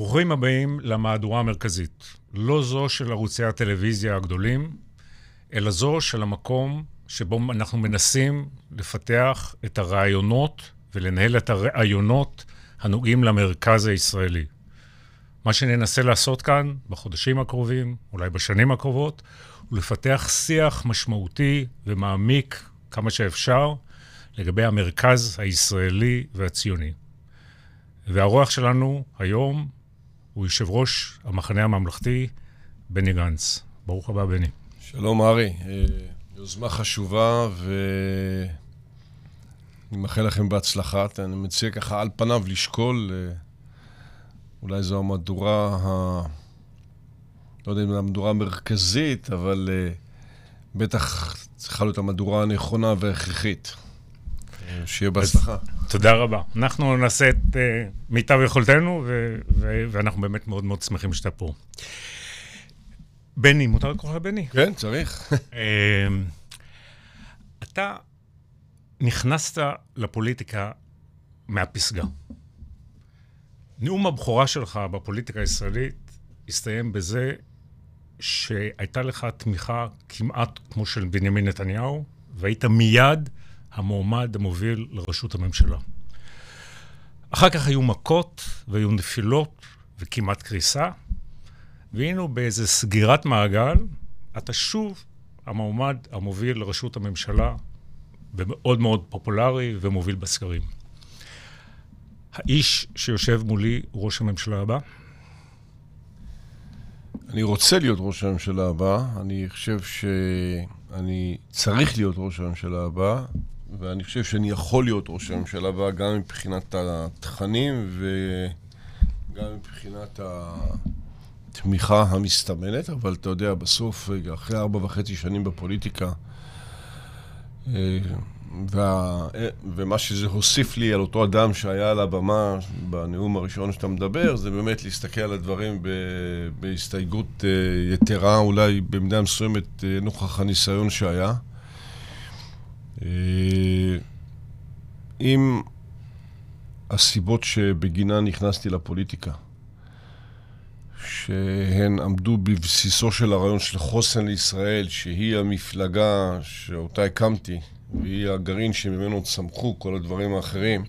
ברוכים הבאים למהדורה המרכזית. לא זו של ערוצי הטלוויזיה הגדולים, אלא זו של המקום שבו אנחנו מנסים לפתח את הרעיונות ולנהל את הרעיונות הנוגעים למרכז הישראלי. מה שננסה לעשות כאן בחודשים הקרובים, אולי בשנים הקרובות, הוא לפתח שיח משמעותי ומעמיק כמה שאפשר לגבי המרכז הישראלי והציוני. והרוח שלנו היום הוא יושב ראש המחנה הממלכתי, בני גנץ. ברוך הבא, בני. שלום, ארי. אה, יוזמה חשובה, ואני מאחל לכם בהצלחה. אני מציע ככה על פניו לשקול, אה, אולי זו המהדורה ה... לא יודע אם זו המהדורה המרכזית, אבל uh, בטח צריכה להיות המהדורה הנכונה וההכרחית. שיהיה בהצלחה. תודה רבה. אנחנו נעשה את uh, מיטב יכולתנו, ו- ו- ואנחנו באמת מאוד מאוד שמחים שאתה פה. בני, מותר לקרוא לך בני? כן, צריך. אמ, אתה נכנסת לפוליטיקה מהפסגה. נאום הבכורה שלך בפוליטיקה הישראלית הסתיים בזה שהייתה לך תמיכה כמעט כמו של בנימין נתניהו, והיית מיד המועמד המוביל לראשות הממשלה. אחר כך היו מכות והיו נפילות וכמעט קריסה, והיינו באיזה סגירת מעגל, אתה שוב המועמד המוביל לראשות הממשלה, ומאוד מאוד פופולרי ומוביל בסקרים. האיש שיושב מולי הוא ראש הממשלה הבא? אני רוצה להיות ראש הממשלה הבא, אני חושב שאני צריך להיות ראש הממשלה הבא, ואני חושב שאני יכול להיות ראש הממשלה הבא גם מבחינת התכנים וגם מבחינת התמיכה המסתמנת, אבל אתה יודע, בסוף, אחרי ארבע וחצי שנים בפוליטיקה, אה, וה, ומה שזה הוסיף לי על אותו אדם שהיה על הבמה בנאום הראשון שאתה מדבר, זה באמת להסתכל על הדברים ב, בהסתייגות אה, יתרה, אולי במידה מסוימת אה, נוכח הניסיון שהיה. עם הסיבות שבגינן נכנסתי לפוליטיקה, שהן עמדו בבסיסו של הרעיון של חוסן לישראל, שהיא המפלגה שאותה הקמתי, והיא הגרעין שממנו צמחו כל הדברים האחרים.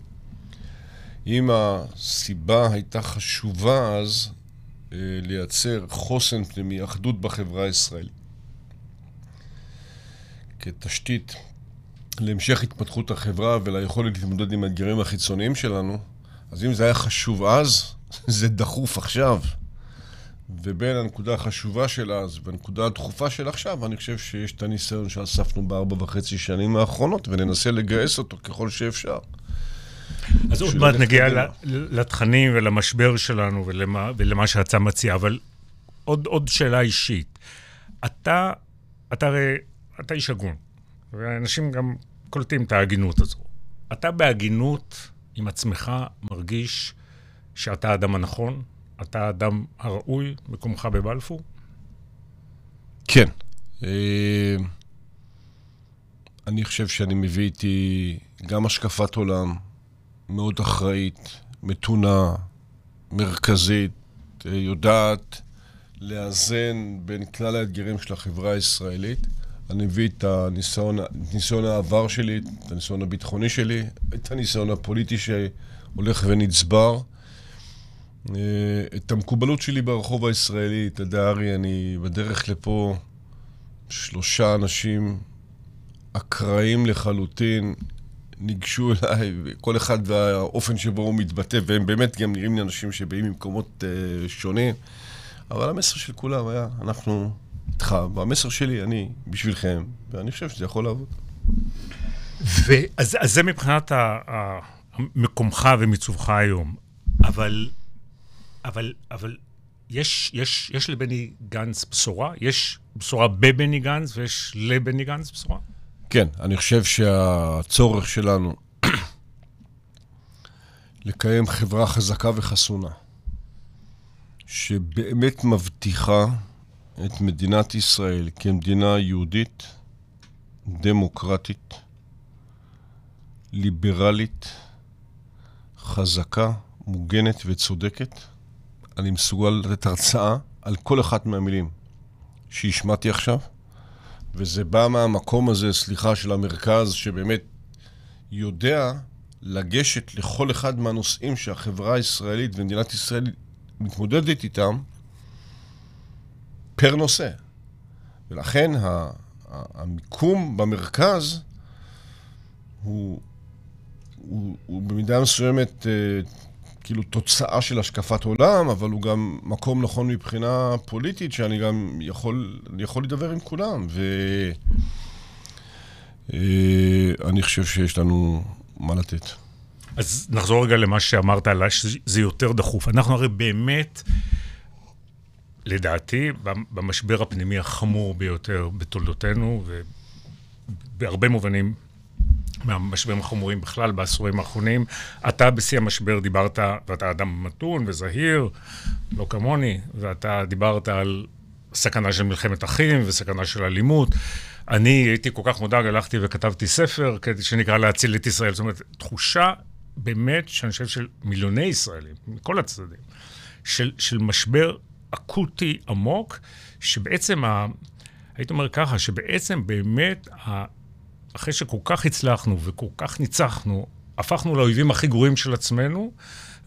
אם הסיבה הייתה חשובה אז, אה, לייצר חוסן פנימי, אחדות בחברה הישראלית. כתשתית להמשך התפתחות החברה וליכולת להתמודד עם האתגרים החיצוניים שלנו, אז אם זה היה חשוב אז, זה דחוף עכשיו. ובין הנקודה החשובה של אז והנקודה הדחופה של עכשיו, אני חושב שיש את הניסיון שאספנו בארבע וחצי שנים האחרונות, וננסה לגייס אותו ככל שאפשר. אז עוד מעט נגיע לתכנים ולמשבר שלנו ולמה, ולמה שאתה מציע, אבל עוד, עוד שאלה אישית. אתה, אתה הרי, אתה איש הגון, ואנשים גם קולטים את ההגינות הזו. אתה בהגינות עם עצמך מרגיש שאתה האדם הנכון, אתה האדם הראוי, מקומך בבלפור? כן. אה, אני חושב שאני מביא איתי גם השקפת עולם מאוד אחראית, מתונה, מרכזית, אה, יודעת לאזן בין כלל האתגרים של החברה הישראלית. אני מביא את הניסיון, ניסיון העבר שלי, את הניסיון הביטחוני שלי, את הניסיון הפוליטי שהולך ונצבר. אה, את המקובלות שלי ברחוב הישראלי, אתה יודע, ארי, אני בדרך לפה שלושה אנשים אקראיים לחלוטין ניגשו אליי, כל אחד והאופן שבו הוא מתבטא, והם באמת גם נראים לי אנשים שבאים ממקומות uh, שונים, אבל המסר של כולם היה, אנחנו איתך, והמסר שלי, אני בשבילכם, ואני חושב שזה יכול לעבוד. ואז, אז זה מבחינת ה, ה, מקומך ומיצובך היום, אבל אבל, אבל יש, יש, יש לבני גנץ בשורה? יש בשורה בבני גנץ ויש לבני גנץ בשורה? כן, אני חושב שהצורך שלנו לקיים חברה חזקה וחסונה, שבאמת מבטיחה את מדינת ישראל כמדינה יהודית, דמוקרטית, ליברלית, חזקה, מוגנת וצודקת, אני מסוגל לתת הרצאה על כל אחת מהמילים שהשמעתי עכשיו, וזה בא מהמקום הזה, סליחה, של המרכז, שבאמת יודע לגשת לכל אחד מהנושאים שהחברה הישראלית ומדינת ישראל מתמודדת איתם פר נושא. ולכן המיקום במרכז הוא, הוא, הוא במידה מסוימת אה, כאילו תוצאה של השקפת עולם, אבל הוא גם מקום נכון מבחינה פוליטית, שאני גם יכול, יכול לדבר עם כולם. ואני אה, חושב שיש לנו מה לתת. אז נחזור רגע למה שאמרת שזה יותר דחוף. אנחנו הרי באמת, לדעתי, במשבר הפנימי החמור ביותר בתולדותינו, ובהרבה מובנים מהמשברים החמורים בכלל בעשורים האחרונים. אתה בשיא המשבר דיברת, ואתה אדם מתון וזהיר, לא כמוני, ואתה דיברת על סכנה של מלחמת אחים וסכנה של אלימות. אני הייתי כל כך מודאג, הלכתי וכתבתי ספר שנקרא להציל את ישראל. זאת אומרת, תחושה באמת, שאני חושב של מיליוני ישראלים, מכל הצדדים, של, של משבר אקוטי עמוק, שבעצם, ה, הייתי אומר ככה, שבעצם באמת, ה, אחרי שכל כך הצלחנו וכל כך ניצחנו, הפכנו לאויבים הכי גרועים של עצמנו,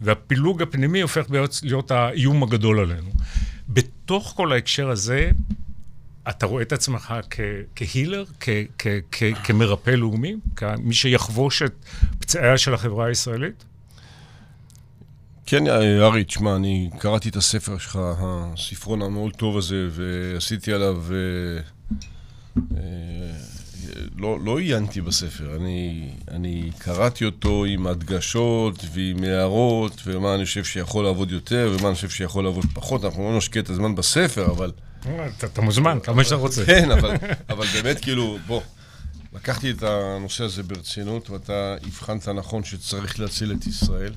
והפילוג הפנימי הופך להיות, האיום הגדול עלינו. בתוך כל ההקשר הזה, אתה רואה את עצמך כהילר, כמרפא לאומי, כמי שיחבוש את פצעיה של החברה הישראלית? כן, ארי, תשמע, אני קראתי את הספר שלך, הספרון המאוד טוב הזה, ועשיתי עליו... אה, אה, לא, לא עיינתי בספר, אני, אני קראתי אותו עם הדגשות ועם הערות, ומה אני חושב שיכול לעבוד יותר, ומה אני חושב שיכול לעבוד פחות. אנחנו לא נשקיע את הזמן בספר, אבל... אתה, אתה מוזמן, כמה שאתה רוצה. כן, אבל, אבל באמת, כאילו, בוא, לקחתי את הנושא הזה ברצינות, ואתה הבחנת נכון שצריך להציל את ישראל,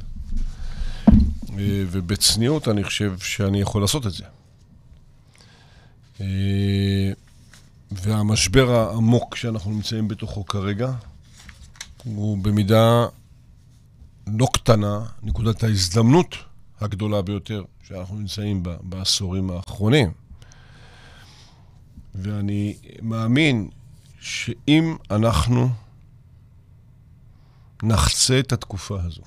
ובצניעות אני חושב שאני יכול לעשות את זה. והמשבר העמוק שאנחנו נמצאים בתוכו כרגע, הוא במידה לא קטנה, נקודת ההזדמנות הגדולה ביותר שאנחנו נמצאים בה בעשורים האחרונים. ואני מאמין שאם אנחנו נחצה את התקופה הזו,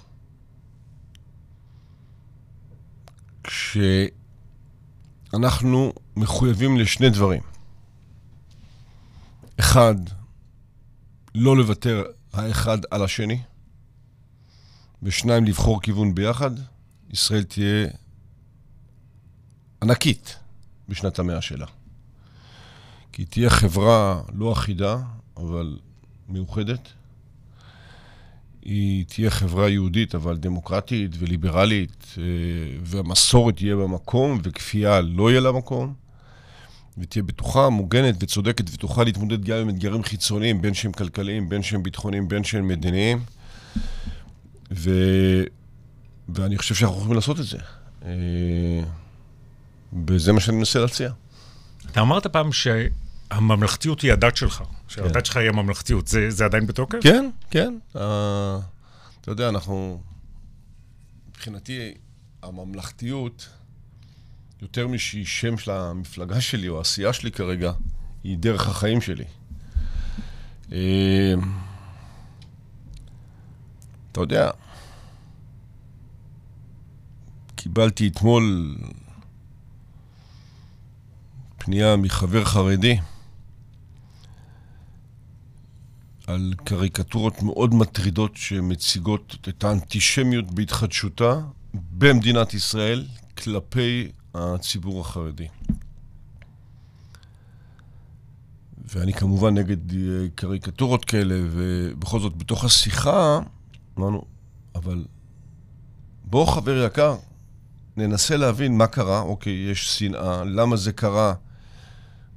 כשאנחנו מחויבים לשני דברים. אחד, לא לוותר האחד על השני, ושניים, לבחור כיוון ביחד, ישראל תהיה ענקית בשנת המאה שלה. כי תהיה חברה לא אחידה, אבל מאוחדת. היא תהיה חברה יהודית, אבל דמוקרטית וליברלית, אה, והמסורת תהיה במקום, וכפייה לא יהיה לה מקום. ותהיה בטוחה, מוגנת וצודקת, ותוכל להתמודד גם עם אתגרים חיצוניים, בין שהם כלכליים, בין שהם ביטחוניים, בין שהם מדיניים. ו... ואני חושב שאנחנו יכולים לעשות את זה. אה, וזה מה שאני מנסה להציע. אתה אמרת פעם שהממלכתיות היא הדת שלך, שהדת כן. שלך היא הממלכתיות. זה, זה עדיין בתוקף? כן, כן. Uh, אתה יודע, אנחנו... מבחינתי, הממלכתיות... יותר משהיא שם של המפלגה שלי או העשייה שלי כרגע, היא דרך החיים שלי. אה, אתה יודע, קיבלתי אתמול פנייה מחבר חרדי על קריקטורות מאוד מטרידות שמציגות את האנטישמיות בהתחדשותה במדינת ישראל כלפי הציבור החרדי. ואני כמובן נגד אה, קריקטורות כאלה, ובכל זאת, בתוך השיחה, אמרנו, אבל בוא, חבר יקר, ננסה להבין מה קרה. אוקיי, יש שנאה, למה זה קרה,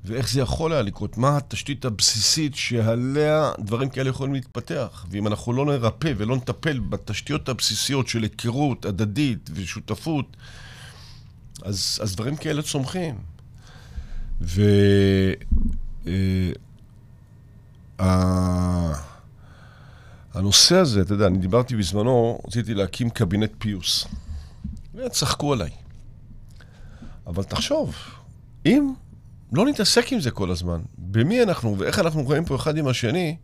ואיך זה יכול היה לקרות, מה התשתית הבסיסית שעליה דברים כאלה יכולים להתפתח. ואם אנחנו לא נרפא ולא נטפל בתשתיות הבסיסיות של היכרות הדדית ושותפות, אז, אז דברים כאלה צומחים. והנושא אה, הזה, אתה יודע, אני דיברתי בזמנו, רציתי להקים קבינט פיוס. וצחקו עליי. אבל תחשוב, אם לא נתעסק עם זה כל הזמן, במי אנחנו ואיך אנחנו חיים פה אחד עם השני,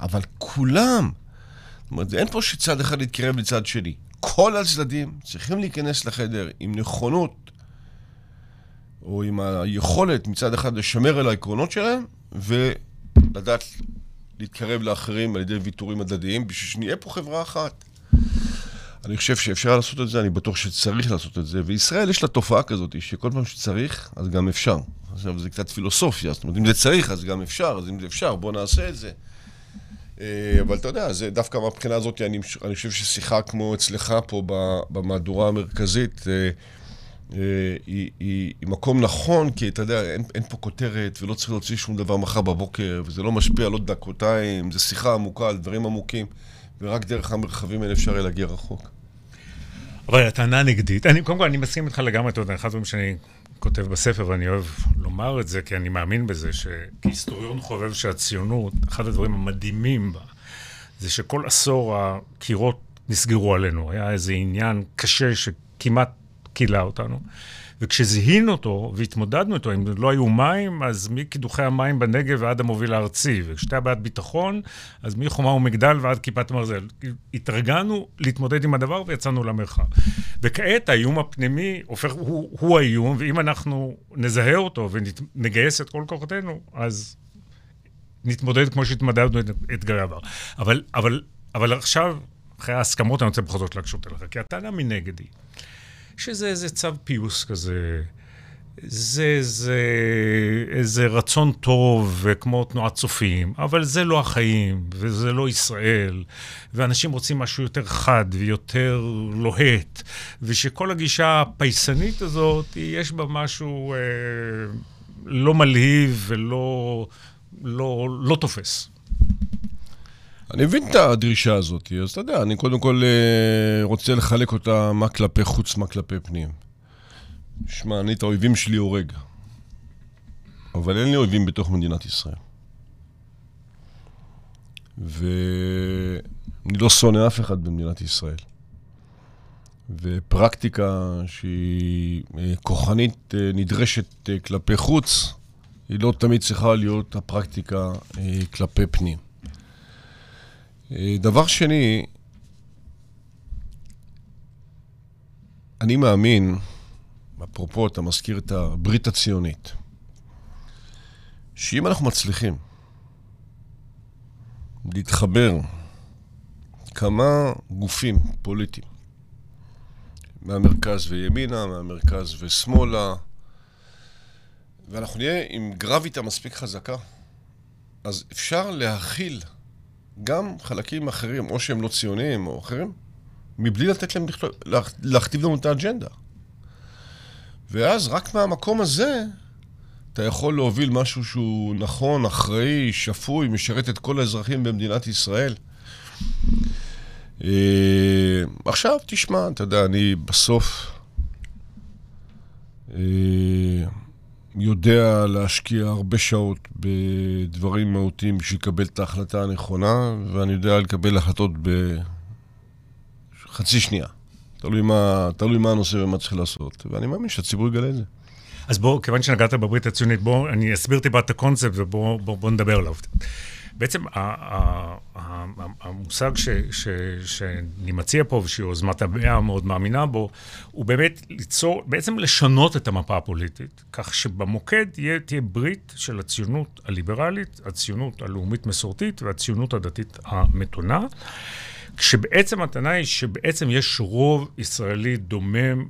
אבל כולם, זאת אומרת, אין פה שצד אחד יתקרב לצד שני. כל הצדדים צריכים להיכנס לחדר עם נכונות, או עם היכולת מצד אחד לשמר על העקרונות שלהם, ולדעת להתקרב לאחרים על ידי ויתורים הדדיים, בשביל שנהיה פה חברה אחת. אני חושב שאפשר לעשות את זה, אני בטוח שצריך לעשות את זה, וישראל יש לה תופעה כזאת, שכל פעם שצריך, אז גם אפשר. עכשיו, זה קצת פילוסופיה, זאת אומרת, אם זה צריך, אז גם אפשר, אז אם זה אפשר, בוא נעשה את זה. אה, אבל אתה יודע, זה דווקא מהבחינה הזאת, אני, אני חושב ששיחה כמו אצלך פה במהדורה המרכזית, אה, אה, היא, היא, היא מקום נכון, כי אתה יודע, אין, אין פה כותרת ולא צריך להוציא שום דבר מחר בבוקר, וזה לא משפיע על עוד דקותיים, זו שיחה עמוקה על דברים עמוקים, ורק דרך המרחבים האלה אפשר להגיע רחוק. אבל הטענה נגדית, אני, קודם כל אני מסכים איתך לגמרי, אתה יודע, אחד הדברים שאני כותב בספר, ואני אוהב לומר את זה, כי אני מאמין בזה, שכהיסטוריון חובב של הציונות, אחד הדברים המדהימים בה, זה שכל עשור הקירות נסגרו עלינו. היה איזה עניין קשה שכמעט כילה אותנו. וכשזיהינו אותו והתמודדנו איתו, אם לא היו מים, אז מקידוחי המים בנגב ועד המוביל הארצי, וכשהייתה בעיית ביטחון, אז מחומה ומגדל ועד כיפת ברזל. התארגנו להתמודד עם הדבר ויצאנו למרחב. וכעת האיום הפנימי הופך, הוא, הוא האיום, ואם אנחנו נזהה אותו ונגייס את כל כוחותינו, אז נתמודד כמו שהתמודדנו את אתגרי העבר. אבל, אבל, אבל עכשיו, אחרי ההסכמות, אני רוצה בכל זאת להקשות אליך, כי הטענה מנגד היא. שזה איזה צו פיוס כזה. זה, זה איזה רצון טוב וכמו תנועת צופים, אבל זה לא החיים, וזה לא ישראל, ואנשים רוצים משהו יותר חד ויותר לוהט, ושכל הגישה הפייסנית הזאת, יש בה משהו אה, לא מלהיב ולא לא, לא תופס. אני מבין את הדרישה הזאת, אז אתה יודע, אני קודם כל אה, רוצה לחלק אותה מה כלפי חוץ, מה כלפי פנים. שמע, אני את האויבים שלי הורג. אבל אין לי אויבים בתוך מדינת ישראל. ואני לא שונא אף אחד במדינת ישראל. ופרקטיקה שהיא אה, כוחנית אה, נדרשת כלפי חוץ, היא לא תמיד צריכה להיות הפרקטיקה כלפי פנים. דבר שני, אני מאמין, אפרופו, אתה מזכיר את הברית הציונית, שאם אנחנו מצליחים להתחבר כמה גופים פוליטיים, מהמרכז וימינה, מהמרכז ושמאלה, ואנחנו נהיה עם גרביטה מספיק חזקה, אז אפשר להכיל גם חלקים אחרים, או שהם לא ציוניים או אחרים, מבלי לתת להם לכתוב, להכתיב לנו את האג'נדה. ואז רק מהמקום הזה אתה יכול להוביל משהו שהוא נכון, אחראי, שפוי, משרת את כל האזרחים במדינת ישראל. אה, עכשיו, תשמע, אתה יודע, אני בסוף... יודע להשקיע הרבה שעות בדברים מהותיים בשביל לקבל את ההחלטה הנכונה, ואני יודע לקבל החלטות בחצי שנייה. תלוי מה, תלוי מה הנושא ומה צריך לעשות, ואני מאמין שהציבור יגלה את זה. אז בוא, כיוון שנגעת בברית הציונית, בוא, אני אסביר טיפה את הקונספט ובוא בוא, בוא נדבר עליו. בעצם המושג שאני מציע פה, ושיוזמת הבעה מאוד מאמינה בו, הוא באמת ליצור, בעצם לשנות את המפה הפוליטית, כך שבמוקד יהיה, תהיה ברית של הציונות הליברלית, הציונות הלאומית מסורתית והציונות הדתית המתונה. כשבעצם הטענה היא שבעצם יש רוב ישראלי דומם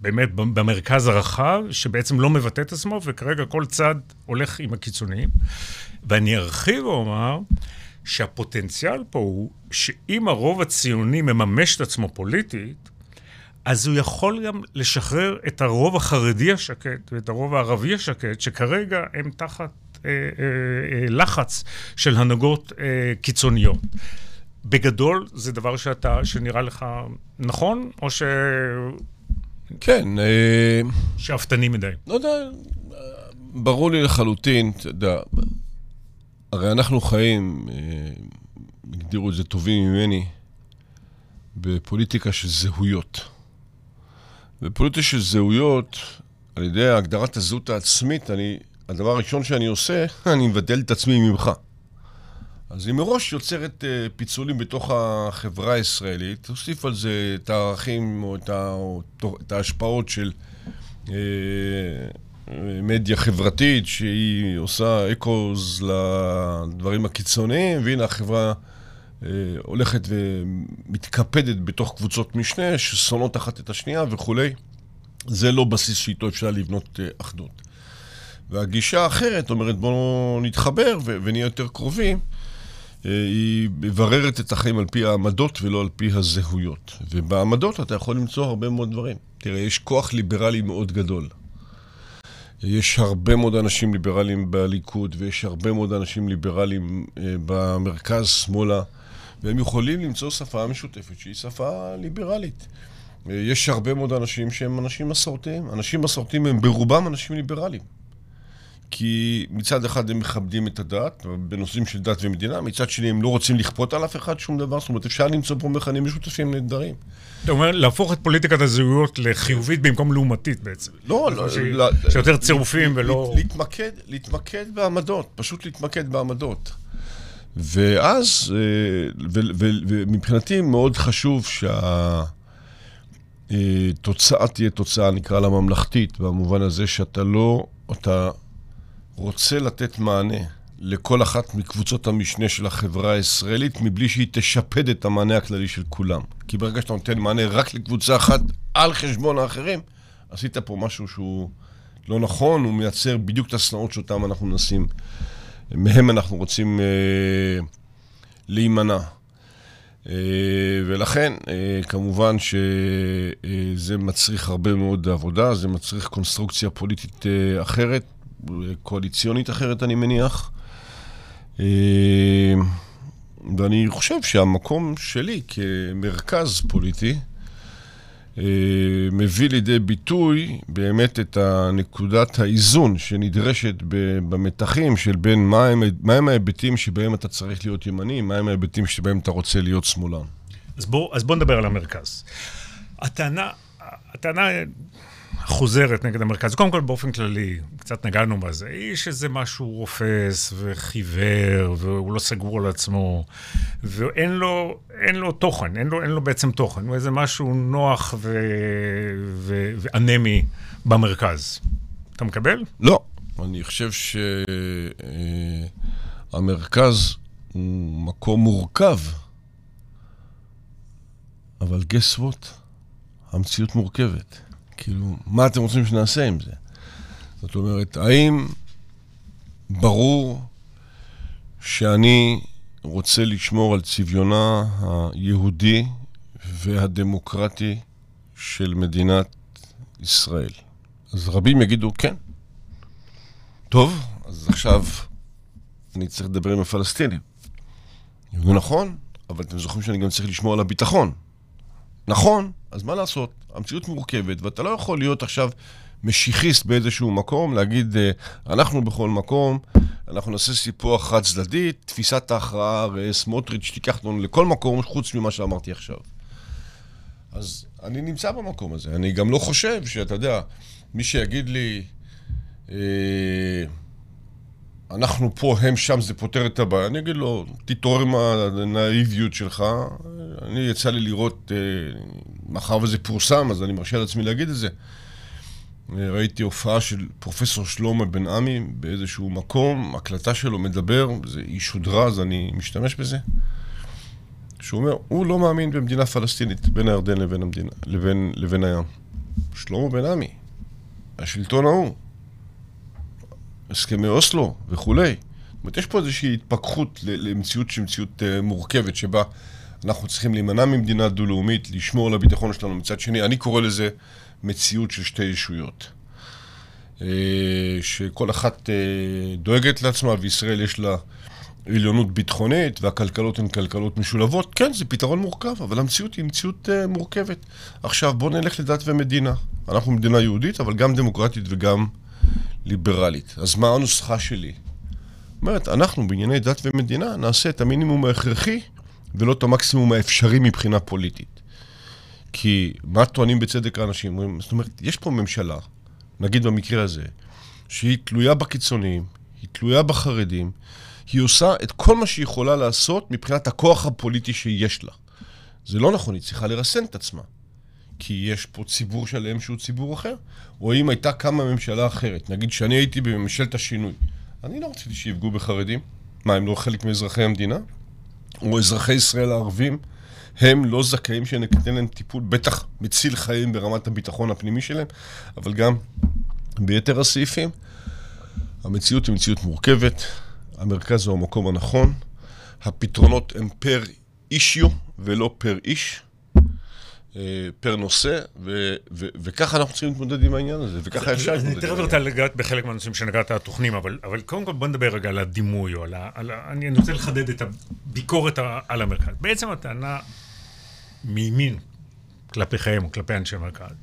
באמת במרכז הרחב, שבעצם לא מבטא את עצמו, וכרגע כל צד הולך עם הקיצוניים. ואני ארחיב ואומר שהפוטנציאל פה הוא שאם הרוב הציוני מממש את עצמו פוליטית, אז הוא יכול גם לשחרר את הרוב החרדי השקט ואת הרוב הערבי השקט, שכרגע הם תחת אה, אה, אה, לחץ של הנהגות אה, קיצוניות. בגדול, זה דבר שאתה, שנראה לך נכון, או ש... כן. אה... שאפתני מדי. לא יודע, ברור לי לחלוטין, אתה יודע, הרי אנחנו חיים, אה, הגדירו את זה טובים ממני, בפוליטיקה של זהויות. בפוליטיקה של זהויות, על ידי הגדרת הזהות העצמית, אני, הדבר הראשון שאני עושה, אני מבטל את עצמי ממך. אז היא מראש יוצרת uh, פיצולים בתוך החברה הישראלית, תוסיף על זה את הערכים או את, ה, או את ההשפעות של uh, מדיה חברתית, שהיא עושה אקוז לדברים הקיצוניים, והנה החברה uh, הולכת ומתקפדת בתוך קבוצות משנה, ששונאות אחת את השנייה וכולי. זה לא בסיס שאיתו אפשר לבנות uh, אחדות. והגישה האחרת אומרת, בואו נתחבר ונהיה יותר קרובים. אה, היא מבררת את החיים על פי העמדות ולא על פי הזהויות. ובעמדות אתה יכול למצוא הרבה מאוד דברים. תראה, יש כוח ליברלי מאוד גדול. יש הרבה מאוד אנשים ליברליים בליכוד, ויש הרבה מאוד אנשים ליברליים אה, במרכז-שמאלה, והם יכולים למצוא שפה משותפת שהיא שפה ליברלית. אה, יש הרבה מאוד אנשים שהם אנשים מסורתיים. אנשים מסורתיים הם ברובם אנשים ליברליים. כי מצד אחד הם מכבדים את הדת, בנושאים של דת ומדינה, מצד שני הם לא רוצים לכפות על אף אחד שום דבר, זאת אומרת, אפשר למצוא פה מכנים משותפים נהדרים. אתה אומר, להפוך את פוליטיקת הזהויות לחיובית במקום לעומתית בעצם. לא, לא. שיותר צירופים ולא... להתמקד, להתמקד בעמדות, פשוט להתמקד בעמדות. ואז, אה, ומבחינתי מאוד חשוב שהתוצאה תהיה תוצאה, נקרא לה ממלכתית, במובן הזה שאתה לא, אתה רוצה לתת מענה לכל אחת מקבוצות המשנה של החברה הישראלית, מבלי שהיא תשפד את המענה הכללי של כולם. כי ברגע שאתה נותן מענה רק לקבוצה אחת על חשבון האחרים, עשית פה משהו שהוא לא נכון, הוא מייצר בדיוק את השנאות שאותם אנחנו מנסים, מהם אנחנו רוצים אה, להימנע. אה, ולכן, אה, כמובן שזה אה, מצריך הרבה מאוד עבודה, זה מצריך קונסטרוקציה פוליטית אה, אחרת. קואליציונית אחרת, אני מניח. אה, ואני חושב שהמקום שלי כמרכז פוליטי אה, מביא לידי ביטוי באמת את נקודת האיזון שנדרשת במתחים של בין מהם, מהם ההיבטים שבהם אתה צריך להיות ימני, מהם ההיבטים שבהם אתה רוצה להיות שמאלן. אז בוא, אז בוא נדבר על המרכז. הטענה, הטענה חוזרת נגד המרכז. קודם כל, באופן כללי, קצת נגענו בזה. איש איזה משהו רופס וחיוור, והוא לא סגור על עצמו, ואין לו, אין לו תוכן, אין לו, אין לו בעצם תוכן. הוא איזה משהו נוח ו... ו... ואנמי במרכז. אתה מקבל? לא. אני חושב שהמרכז אה, הוא מקום מורכב, אבל guess what? המציאות מורכבת. כאילו, מה אתם רוצים שנעשה עם זה? זאת אומרת, האם ברור שאני רוצה לשמור על צביונה היהודי והדמוקרטי של מדינת ישראל? אז רבים יגידו, כן. טוב, אז עכשיו אני צריך לדבר עם הפלסטינים. נכון, אבל אתם זוכרים שאני גם צריך לשמור על הביטחון. נכון, אז מה לעשות? המציאות מורכבת, ואתה לא יכול להיות עכשיו משיחיסט באיזשהו מקום, להגיד, אה, אנחנו בכל מקום, אנחנו נעשה סיפוח חד צדדי, תפיסת ההכרעה, הרי סמוטריץ' תיקח אותנו לכל מקום חוץ ממה שאמרתי עכשיו. אז אני נמצא במקום הזה. אני גם לא חושב שאתה יודע, מי שיגיד לי, אה, אנחנו פה, הם שם, זה פותר את הבעיה. אני אגיד לו, תתעורר עם הנאיביות שלך. אני, יצא לי לראות, אה, מאחר וזה פורסם, אז אני מרשה לעצמי להגיד את זה. אה, ראיתי הופעה של פרופסור שלמה בן עמי באיזשהו מקום, הקלטה שלו מדבר, זה, היא שודרה, אז אני משתמש בזה. שהוא אומר, הוא לא מאמין במדינה פלסטינית בין הירדן לבין המדינה, לבין, לבין הים. שלמה בן עמי, השלטון ההוא. הסכמי אוסלו וכולי. זאת אומרת, יש פה איזושהי התפכחות למציאות שהיא מציאות uh, מורכבת, שבה אנחנו צריכים להימנע ממדינה דו-לאומית, לשמור על הביטחון שלנו מצד שני. אני קורא לזה מציאות של שתי ישויות. Uh, שכל אחת uh, דואגת לעצמה, וישראל יש לה עליונות ביטחונית, והכלכלות הן כלכלות משולבות. כן, זה פתרון מורכב, אבל המציאות היא מציאות מורכבת. עכשיו, בואו נלך לדת ומדינה. אנחנו מדינה יהודית, אבל גם דמוקרטית וגם... ליברלית. אז מה הנוסחה שלי? אומרת, אנחנו בענייני דת ומדינה נעשה את המינימום ההכרחי ולא את המקסימום האפשרי מבחינה פוליטית. כי מה טוענים בצדק האנשים? זאת אומרת, יש פה ממשלה נגיד במקרה הזה, שהיא תלויה בקיצוניים, היא תלויה בחרדים, היא עושה את כל מה שהיא יכולה לעשות מבחינת הכוח הפוליטי שיש לה. זה לא נכון, היא צריכה לרסן את עצמה. כי יש פה ציבור שלם שהוא ציבור אחר. או אם הייתה קמה ממשלה אחרת, נגיד שאני הייתי בממשלת השינוי, אני לא רציתי שיפגעו בחרדים. מה, הם לא חלק מאזרחי המדינה? או אזרחי ישראל הערבים, הם לא זכאים שניתן להם טיפול, בטח מציל חיים ברמת הביטחון הפנימי שלהם, אבל גם ביתר הסעיפים. המציאות היא מציאות מורכבת, המרכז הוא המקום הנכון, הפתרונות הם פר אישיו ולא פר איש. אה, פר נושא, ו- ו- וככה אנחנו צריכים להתמודד עם העניין הזה, וככה אפשר להתמודד עם העניין. אני תכף רוצה לגעת בחלק מהנושאים שנגעת התוכנים, אבל, אבל קודם כל בוא נדבר רגע על הדימוי, או על ה... על ה אני רוצה לחדד את הביקורת על המרכז. בעצם הטענה מימין כלפיכם, או כלפי אנשי המרכז,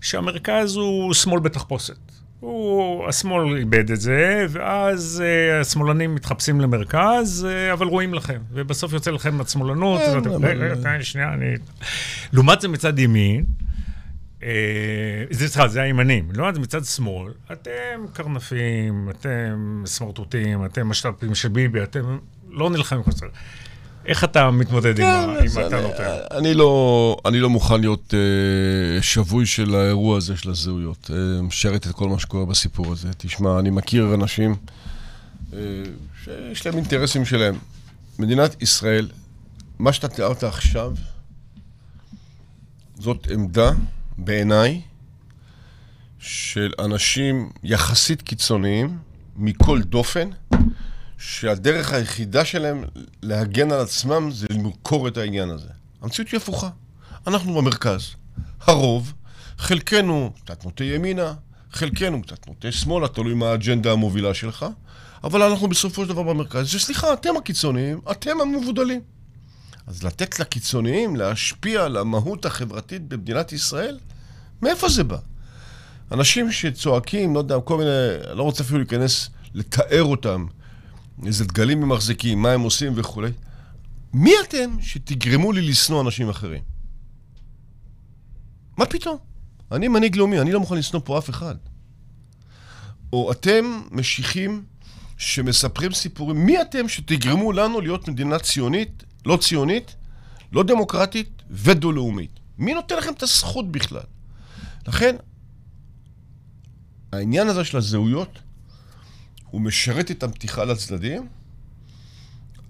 שהמרכז הוא שמאל בתחפושת. הוא, השמאל איבד את זה, ואז uh, השמאלנים מתחפשים למרכז, uh, אבל רואים לכם. ובסוף יוצא לכם השמאלנות. רגע, שנייה, אני... לעומת זה מצד ימין, uh, זה סליחה, זה הימנים. לעומת זה מצד שמאל, אתם קרנפים, אתם סמרטוטים, אתם משת"פים של ביבי, אתם לא נלחמים. איך אתה מתמודד עם כן, הטענות האלה? אני לא, אני לא מוכן להיות uh, שבוי של האירוע הזה של הזהויות. Uh, משרת את כל מה שקורה בסיפור הזה. תשמע, אני מכיר אנשים uh, שיש להם אינטרסים שלהם. מדינת ישראל, מה שאתה תיארת עכשיו, זאת עמדה, בעיניי, של אנשים יחסית קיצוניים, מכל דופן, שהדרך היחידה שלהם להגן על עצמם זה למכור את העניין הזה. המציאות היא הפוכה. אנחנו במרכז. הרוב, חלקנו קצת נוטה ימינה, חלקנו קצת נוטה שמאלה, תלוי מה האג'נדה המובילה שלך, אבל אנחנו בסופו של דבר במרכז. שסליחה, אתם הקיצוניים, אתם המבודלים. אז לתת לקיצוניים להשפיע על המהות החברתית במדינת ישראל, מאיפה זה בא? אנשים שצועקים, לא יודע, כל מיני, לא רוצה אפילו להיכנס, לתאר אותם, איזה דגלים הם מחזיקים, מה הם עושים וכולי. מי אתם שתגרמו לי לשנוא אנשים אחרים? מה פתאום? אני מנהיג לאומי, אני לא מוכן לשנוא פה אף אחד. או אתם משיחים שמספרים סיפורים, מי אתם שתגרמו לנו להיות מדינה ציונית, לא ציונית, לא דמוקרטית ודו-לאומית? מי נותן לכם את הזכות בכלל? לכן, העניין הזה של הזהויות הוא משרת את המתיחה לצדדים.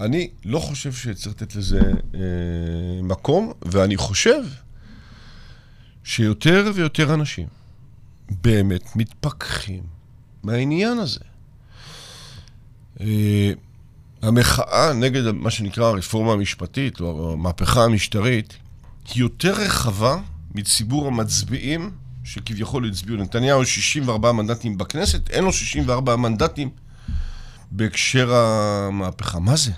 אני לא חושב שצריך לתת לזה אה, מקום, ואני חושב שיותר ויותר אנשים באמת מתפכחים מהעניין הזה. אה, המחאה נגד מה שנקרא הרפורמה המשפטית, או המהפכה המשטרית, היא יותר רחבה מציבור המצביעים שכביכול הצביעו לנתניהו 64 מנדטים בכנסת, אין לו 64 מנדטים בהקשר המהפכה. מה זה?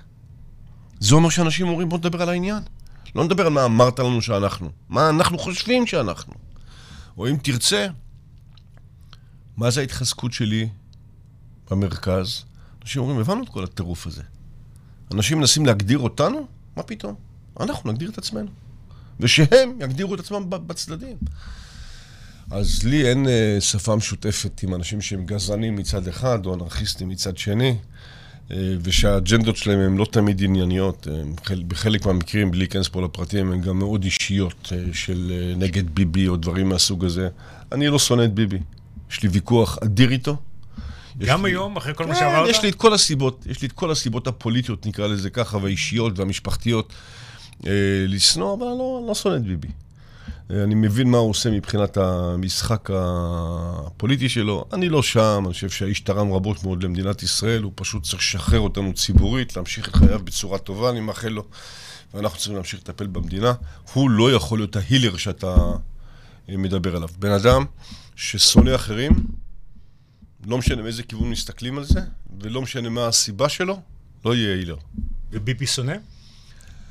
זה אומר שאנשים אומרים בוא נדבר על העניין. לא נדבר על מה אמרת לנו שאנחנו, מה אנחנו חושבים שאנחנו. או אם תרצה, מה זה ההתחזקות שלי במרכז? אנשים אומרים, הבנו את כל הטירוף הזה. אנשים מנסים להגדיר אותנו? מה פתאום? אנחנו נגדיר את עצמנו. ושהם יגדירו את עצמם בצדדים. אז לי אין uh, שפה משותפת עם אנשים שהם גזענים מצד אחד, או אנרכיסטים מצד שני, uh, ושהאג'נדות שלהם הן לא תמיד ענייניות. Uh, בחלק מהמקרים, בלי להיכנס פה לפרטים, הן גם מאוד אישיות, uh, של uh, נגד ביבי או דברים מהסוג הזה. אני לא שונא את ביבי. יש לי ויכוח אדיר איתו. גם לי... היום, אחרי כל מה שאמרת? יש לי את כל הסיבות, יש לי את כל הסיבות הפוליטיות, נקרא לזה ככה, והאישיות והמשפחתיות, uh, לשנוא, אבל לא, לא שונא את ביבי. אני מבין מה הוא עושה מבחינת המשחק הפוליטי שלו. אני לא שם, אני חושב שהאיש תרם רבות מאוד למדינת ישראל, הוא פשוט צריך לשחרר אותנו ציבורית, להמשיך את חייו בצורה טובה, אני מאחל לו, ואנחנו צריכים להמשיך לטפל במדינה. הוא לא יכול להיות ההילר שאתה מדבר עליו. בן אדם ששונא אחרים, לא משנה מאיזה כיוון מסתכלים על זה, ולא משנה מה הסיבה שלו, לא יהיה הילר. וביבי שונא?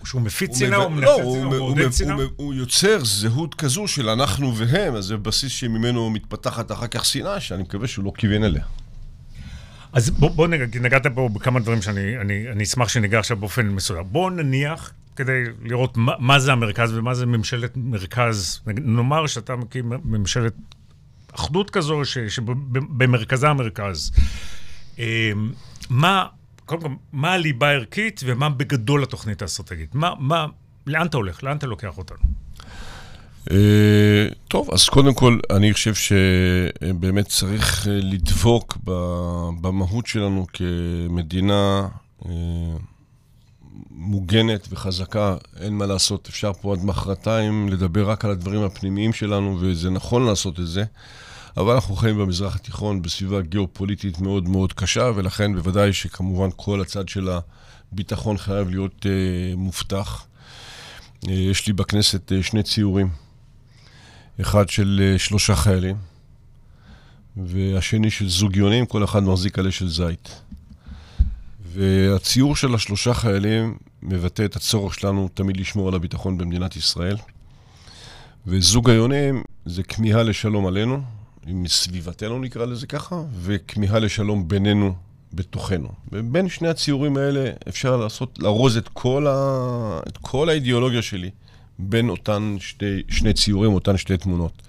שהוא מפיץ שנאה, הוא מנפץ שנאה, הוא מעודד שנאה? הוא יוצר זהות כזו של אנחנו והם, אז זה בסיס שממנו מתפתחת אחר כך שנאה, שאני מקווה שהוא לא כיוון אליה. אז בוא, בוא נגע, נגעת פה בכמה דברים שאני אני, אני אשמח שניגע עכשיו באופן מסוים. בוא נניח, כדי לראות מה, מה זה המרכז ומה זה ממשלת מרכז, נאמר שאתה מקים ממשלת אחדות כזו שבמרכזה המרכז. אה, מה, קודם כל, מה הליבה הערכית ומה בגדול התוכנית האסטרטגית? מה, מה, לאן אתה הולך? לאן אתה לוקח אותנו? אה, טוב, אז קודם כל, אני חושב שבאמת צריך לדבוק במהות שלנו כמדינה מוגנת וחזקה, אין מה לעשות, אפשר פה עד מחרתיים לדבר רק על הדברים הפנימיים שלנו, וזה נכון לעשות את זה, אבל אנחנו חיים במזרח התיכון בסביבה גיאופוליטית מאוד מאוד קשה, ולכן בוודאי שכמובן כל הצד של הביטחון חייב להיות uh, מובטח. Uh, יש לי בכנסת uh, שני ציורים, אחד של uh, שלושה חיילים, והשני של זוג יונים, כל אחד מחזיק עלה של זית. והציור של השלושה חיילים מבטא את הצורך שלנו תמיד לשמור על הביטחון במדינת ישראל. וזוג היונים זה כמיהה לשלום עלינו, מסביבתנו נקרא לזה ככה, וכמיהה לשלום בינינו, בתוכנו. ובין שני הציורים האלה אפשר לעשות, לארוז את כל, ה... את כל האידיאולוגיה שלי בין אותן שתי, שני ציורים, אותן שתי תמונות.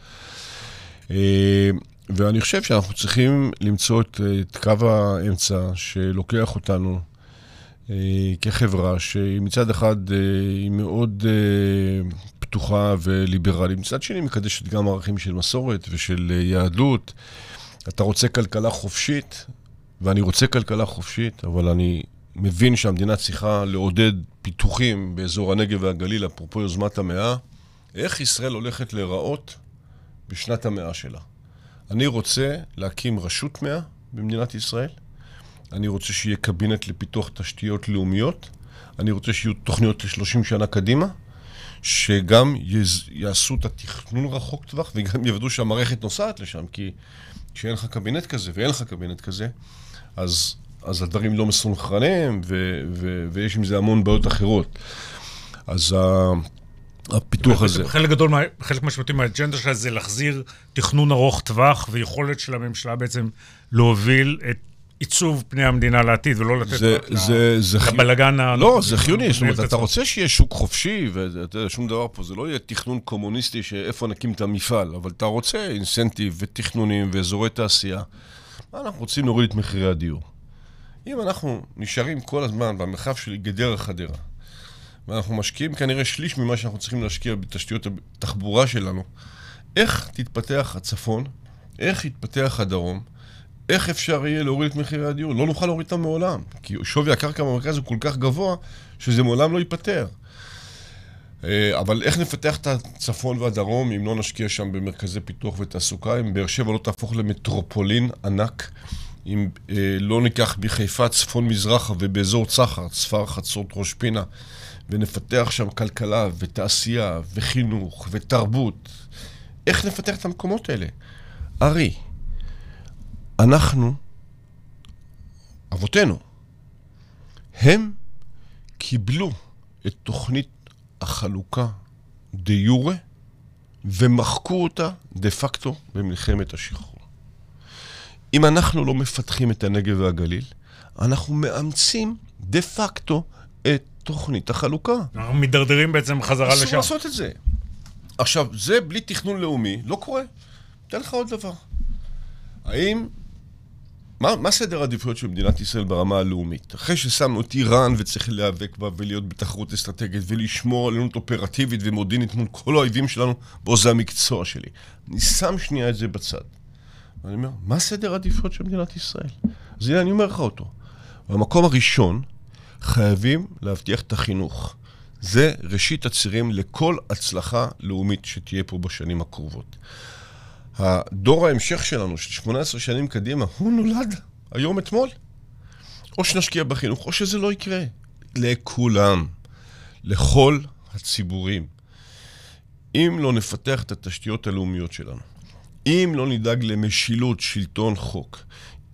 אה, ואני חושב שאנחנו צריכים למצוא את, את קו האמצע שלוקח אותנו אה, כחברה, שמצד אחד אה, היא מאוד פתוחה וליברלית, מצד שני מקדשת גם ערכים של מסורת ושל אה, יהדות. אתה רוצה כלכלה חופשית, ואני רוצה כלכלה חופשית, אבל אני מבין שהמדינה צריכה לעודד פיתוחים באזור הנגב והגליל, אפרופו יוזמת המאה. איך ישראל הולכת להיראות בשנת המאה שלה? אני רוצה להקים רשות מאה במדינת ישראל. אני רוצה שיהיה קבינט לפיתוח תשתיות לאומיות. אני רוצה שיהיו תוכניות ל-30 שנה קדימה, שגם יז... יעשו את התכנון רחוק טווח וגם יוודאו שהמערכת נוסעת לשם, כי כשאין לך קבינט כזה ואין לך קבינט כזה, אז, אז הדברים לא מסונכרנים ו... ו... ויש עם זה המון בעיות אחרות. אז הפיתוח הזה. חלק גדול, חלק משמעותי מהאג'נדה שלה זה להחזיר תכנון ארוך טווח ויכולת של הממשלה בעצם להוביל את עיצוב פני המדינה לעתיד, ולא לתת זה, רק זה, זה לבלגן ה... לא, זה חיוני, זאת אומרת, אתה רוצה שיהיה שוק חופשי, ואתה יודע, שום דבר פה, זה לא יהיה תכנון קומוניסטי שאיפה נקים את המפעל, אבל אתה רוצה אינסנטיב ותכנונים ואזורי תעשייה. מה אנחנו רוצים להוריד את מחירי הדיור? אם אנחנו נשארים כל הזמן במרחב של גדרה חדרה, ואנחנו משקיעים כנראה שליש ממה שאנחנו צריכים להשקיע בתשתיות התחבורה שלנו. איך תתפתח הצפון? איך יתפתח הדרום? איך אפשר יהיה להוריד את מחירי הדיור? לא נוכל להוריד אותם מעולם, כי שווי הקרקע במרכז הוא כל כך גבוה, שזה מעולם לא ייפתר. אה, אבל איך נפתח את הצפון והדרום אם לא נשקיע שם במרכזי פיתוח ותעסוקה, אם באר שבע לא תהפוך למטרופולין ענק, אם אה, לא ניקח מחיפה צפון-מזרחה ובאזור צחר, צפר, חצות, ראש פינה, ונפתח שם כלכלה ותעשייה וחינוך ותרבות, איך נפתח את המקומות האלה? ארי, אנחנו, אבותינו, הם קיבלו את תוכנית החלוקה דה יורה ומחקו אותה דה פקטו במלחמת השחרור. אם אנחנו לא מפתחים את הנגב והגליל, אנחנו מאמצים דה פקטו את תוכנית החלוקה. אנחנו מידרדרים בעצם חזרה לשם. אסור לעשות את זה. עכשיו, זה בלי תכנון לאומי לא קורה. אתן לך עוד דבר. האם... מה, מה סדר העדיפויות של מדינת ישראל ברמה הלאומית? אחרי ששמנו את איראן וצריך להיאבק בה ולהיות בתחרות אסטרטגית ולשמור על עליונות אופרטיבית ומודיעינית מול כל האויבים שלנו, בו זה המקצוע שלי. אני שם שנייה את זה בצד. ואני אומר, מה סדר העדיפויות של מדינת ישראל? אז הנה אני אומר לך אותו. במקום הראשון, חייבים להבטיח את החינוך. זה ראשית הצירים לכל הצלחה לאומית שתהיה פה בשנים הקרובות. הדור ההמשך שלנו, של 18 שנים קדימה, הוא נולד היום אתמול. או שנשקיע בחינוך, או שזה לא יקרה. לכולם. לכל הציבורים. אם לא נפתח את התשתיות הלאומיות שלנו, אם לא נדאג למשילות שלטון חוק,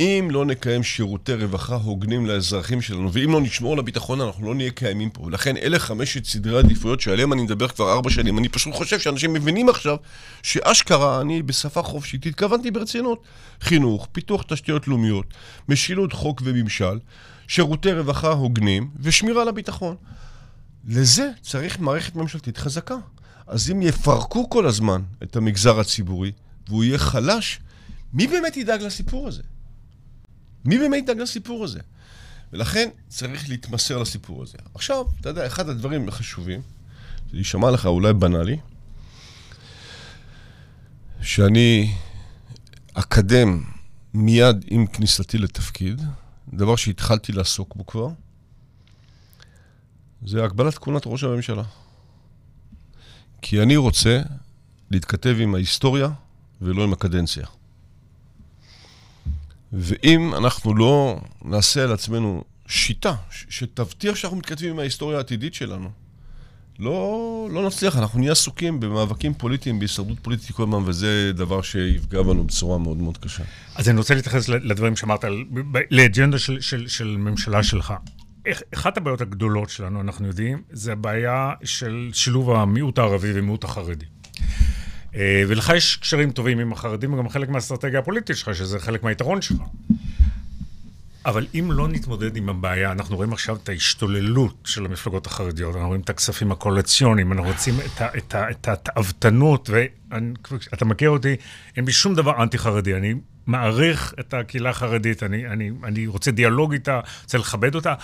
אם לא נקיים שירותי רווחה הוגנים לאזרחים שלנו, ואם לא נשמור על הביטחון, אנחנו לא נהיה קיימים פה. ולכן אלה חמשת סדרי עדיפויות שעליהם אני מדבר כבר ארבע שנים. אני פשוט חושב שאנשים מבינים עכשיו שאשכרה, אני בשפה חופשית התכוונתי ברצינות. חינוך, פיתוח תשתיות לאומיות, משילות חוק וממשל, שירותי רווחה הוגנים ושמירה על הביטחון. לזה צריך מערכת ממשלתית חזקה. אז אם יפרקו כל הזמן את המגזר הציבורי, והוא יהיה חלש, מי באמת ידאג לסיפור הזה? מי באמת ידאג לסיפור הזה? ולכן צריך להתמסר לסיפור הזה. עכשיו, אתה יודע, אחד הדברים החשובים, זה יישמע לך אולי בנאלי, שאני אקדם מיד עם כניסתי לתפקיד, דבר שהתחלתי לעסוק בו כבר, זה הגבלת כהונת ראש הממשלה. כי אני רוצה להתכתב עם ההיסטוריה ולא עם הקדנציה. ואם אנחנו לא נעשה על עצמנו שיטה שתבטיח שאנחנו מתכתבים עם ההיסטוריה העתידית שלנו, לא, לא נצליח, אנחנו נהיה עסוקים במאבקים פוליטיים, בהישרדות פוליטית כל הזמן, וזה דבר שיפגע בנו בצורה מאוד מאוד קשה. אז אני רוצה להתייחס לדברים שאמרת, לאג'נדה של, של, של ממשלה שלך. אחת הבעיות הגדולות שלנו, אנחנו יודעים, זה הבעיה של שילוב המיעוט הערבי ומיעוט החרדי. אה, ולך יש קשרים טובים עם החרדים, וגם חלק מהאסטרטגיה הפוליטית שלך, שזה חלק מהיתרון שלך. אבל אם לא נתמודד עם הבעיה, אנחנו רואים עכשיו את ההשתוללות של המפלגות החרדיות, אנחנו רואים את הכספים הקואליציוניים, אנחנו רוצים את התאוותנות, ואתה מכיר אותי, אין בי שום דבר אנטי-חרדי, אני מעריך את הקהילה החרדית, אני, אני, אני רוצה דיאלוג איתה, רוצה לכבד אותה,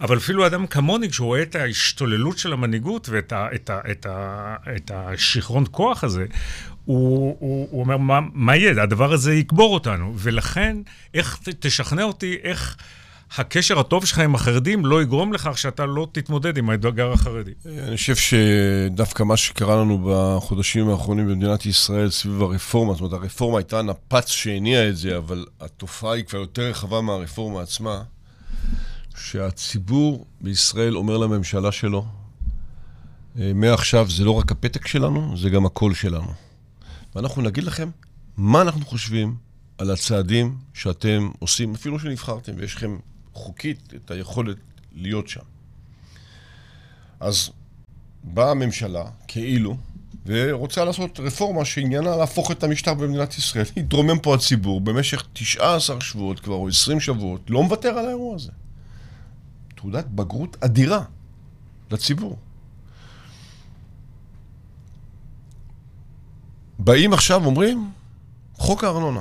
אבל אפילו אדם כמוני, כשהוא רואה את ההשתוללות של המנהיגות ואת ה, את ה, את ה, את השיכרון כוח הזה, הוא, הוא, הוא אומר, מה, מה יהיה? הדבר הזה יקבור אותנו. ולכן, איך תשכנע אותי, איך... הקשר הטוב שלך עם החרדים לא יגרום לכך שאתה לא תתמודד עם האתגר החרדי. אני חושב שדווקא מה שקרה לנו בחודשים האחרונים במדינת ישראל סביב הרפורמה, זאת אומרת, הרפורמה הייתה נפץ שהניע את זה, אבל התופעה היא כבר יותר רחבה מהרפורמה עצמה, שהציבור בישראל אומר לממשלה שלו, אה, מעכשיו זה לא רק הפתק שלנו, זה גם הקול שלנו. ואנחנו נגיד לכם מה אנחנו חושבים על הצעדים שאתם עושים, אפילו שנבחרתם, ויש לכם חוקית את היכולת להיות שם. אז באה הממשלה, כאילו, ורוצה לעשות רפורמה שעניינה להפוך את המשטר במדינת ישראל. התרומם פה הציבור במשך 19 שבועות כבר, או 20 שבועות, לא מוותר על האירוע הזה. תעודת בגרות אדירה לציבור. באים עכשיו, אומרים, חוק הארנונה.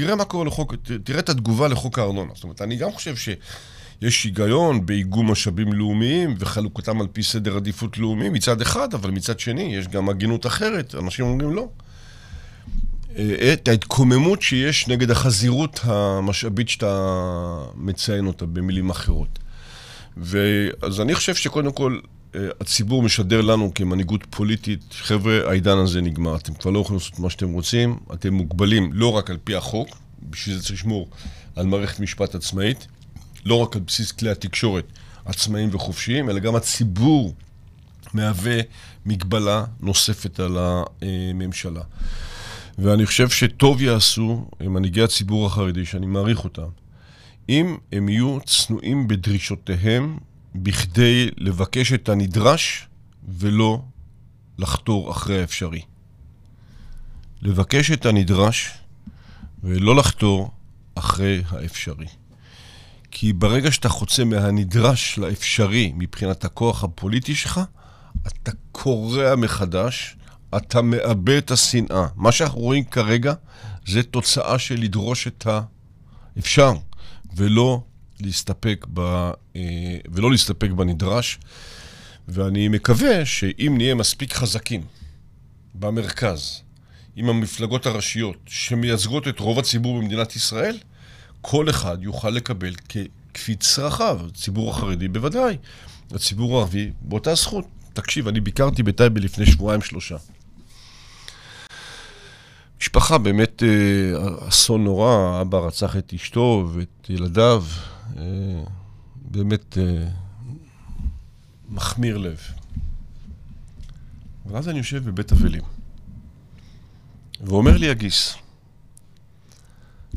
תראה מה קורה לחוק, תראה את התגובה לחוק הארנונה. זאת אומרת, אני גם חושב שיש היגיון באיגום משאבים לאומיים וחלוקתם על פי סדר עדיפות לאומי מצד אחד, אבל מצד שני יש גם הגינות אחרת, אנשים אומרים לא. אה, את ההתקוממות שיש נגד החזירות המשאבית שאתה מציין אותה במילים אחרות. ואז אני חושב שקודם כל הציבור משדר לנו כמנהיגות פוליטית, חבר'ה, העידן הזה נגמר, אתם כבר לא יכולים לעשות מה שאתם רוצים, אתם מוגבלים לא רק על פי החוק, בשביל זה צריך לשמור על מערכת משפט עצמאית, לא רק על בסיס כלי התקשורת עצמאיים וחופשיים, אלא גם הציבור מהווה מגבלה נוספת על הממשלה. ואני חושב שטוב יעשו מנהיגי הציבור החרדי, שאני מעריך אותם, אם הם יהיו צנועים בדרישותיהם בכדי לבקש את הנדרש ולא לחתור אחרי האפשרי. לבקש את הנדרש ולא לחתור אחרי האפשרי. כי ברגע שאתה חוצה מהנדרש לאפשרי מבחינת הכוח הפוליטי שלך, אתה קורע מחדש, אתה מאבד את השנאה. מה שאנחנו רואים כרגע זה תוצאה של לדרוש את האפשר, ולא להסתפק, ב, אה, ולא להסתפק בנדרש. ואני מקווה שאם נהיה מספיק חזקים במרכז, עם המפלגות הראשיות שמייצגות את רוב הציבור במדינת ישראל, כל אחד יוכל לקבל כפי צרכיו, הציבור החרדי בוודאי, הציבור הערבי באותה זכות. תקשיב, אני ביקרתי בטייבה לפני שבועיים-שלושה. משפחה באמת אה, אסון נורא, אבא רצח את אשתו ואת ילדיו, באמת אה, מחמיר לב. ואז אני יושב בבית אבלים, ואומר לי הגיס,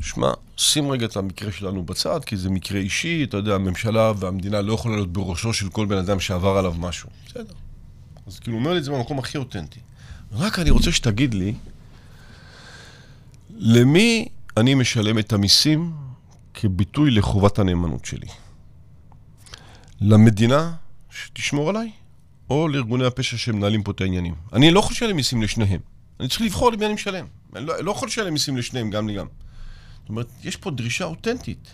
שמע, שים רגע את המקרה שלנו בצד, כי זה מקרה אישי, אתה יודע, הממשלה והמדינה לא יכולה להיות בראשו של כל בן אדם שעבר עליו משהו. בסדר. אז כאילו, אומר לי את זה במקום הכי אותנטי. רק אני רוצה שתגיד לי, למי אני משלם את המיסים כביטוי לחובת הנאמנות שלי? למדינה שתשמור עליי, או לארגוני הפשע שמנהלים פה את העניינים? אני לא חושב על מיסים לשניהם. אני צריך לבחור למי אני משלם. אני לא, לא יכול לשלם מיסים לשניהם, גם לי גם. זאת אומרת, יש פה דרישה אותנטית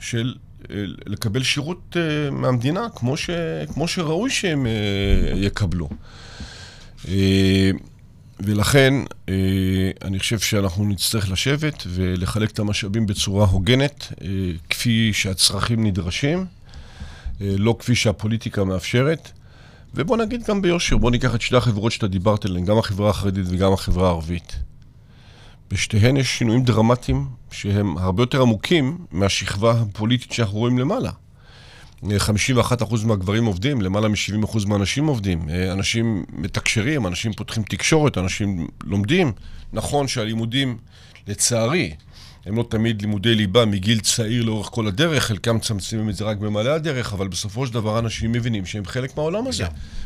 של אה, לקבל שירות אה, מהמדינה כמו, ש, כמו שראוי שהם אה, יקבלו. ולכן אני חושב שאנחנו נצטרך לשבת ולחלק את המשאבים בצורה הוגנת, כפי שהצרכים נדרשים, לא כפי שהפוליטיקה מאפשרת. ובוא נגיד גם ביושר, בוא ניקח את שתי החברות שאתה דיברת עליהן, גם החברה החרדית וגם החברה הערבית. בשתיהן יש שינויים דרמטיים שהם הרבה יותר עמוקים מהשכבה הפוליטית שאנחנו רואים למעלה. 51% מהגברים עובדים, למעלה מ-70% מהאנשים עובדים. אנשים מתקשרים, אנשים פותחים תקשורת, אנשים לומדים. נכון שהלימודים, לצערי, הם לא תמיד לימודי ליבה מגיל צעיר לאורך כל הדרך, חלקם מצמצמים את זה רק במעלה הדרך, אבל בסופו של דבר אנשים מבינים שהם חלק מהעולם הזה.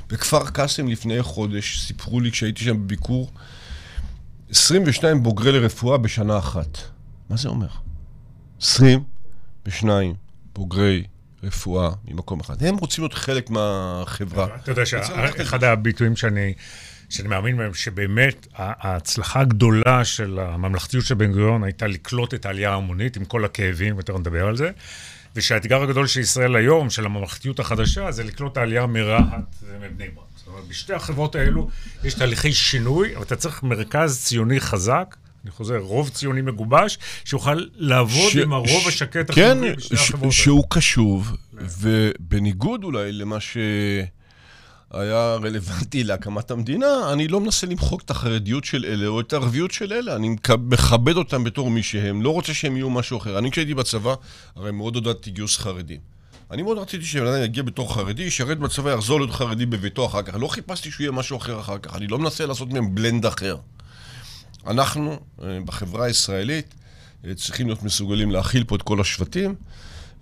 בכפר קאסם לפני חודש סיפרו לי, כשהייתי שם בביקור, 22 בוגרי לרפואה בשנה אחת. מה זה אומר? 22 בוגרי רפואה ממקום אחד. הם רוצים להיות חלק מהחברה. אתה יודע שאחד הביטויים שאני... שאני מאמין בהם שבאמת ההצלחה הגדולה של הממלכתיות של בן גוריון הייתה לקלוט את העלייה ההמונית עם כל הכאבים, יותר נדבר על זה, ושהאתגר הגדול של ישראל היום, של הממלכתיות החדשה, זה לקלוט את העלייה מרהט ומבני ברק. זאת אומרת, בשתי החברות האלו יש תהליכי שינוי, אבל אתה צריך מרכז ציוני חזק. אני חוזר, רוב ציוני מגובש, שיוכל לעבוד ש... עם הרוב השקט כן, החיובי בשתי החברות האלה. שהוא קשוב, ובניגוד אולי למה ש... היה רלוונטי להקמת המדינה, אני לא מנסה למחוק את החרדיות של אלה או את הערביות של אלה, אני מכבד אותם בתור מי שהם, לא רוצה שהם יהיו משהו אחר. אני כשהייתי בצבא, הרי מאוד עודדתי גיוס חרדים. אני מאוד רציתי שבן אדם יגיע בתור חרדי, ישרת בצבא, יחזור להיות חרדי בביתו אחר כך. לא חיפשתי שהוא יהיה משהו אחר אחר כך, אני לא מנסה לעשות מהם בלנד אחר. אנחנו, אה, בחברה הישראלית, אה, צריכים להיות מסוגלים להכיל פה את כל השבטים,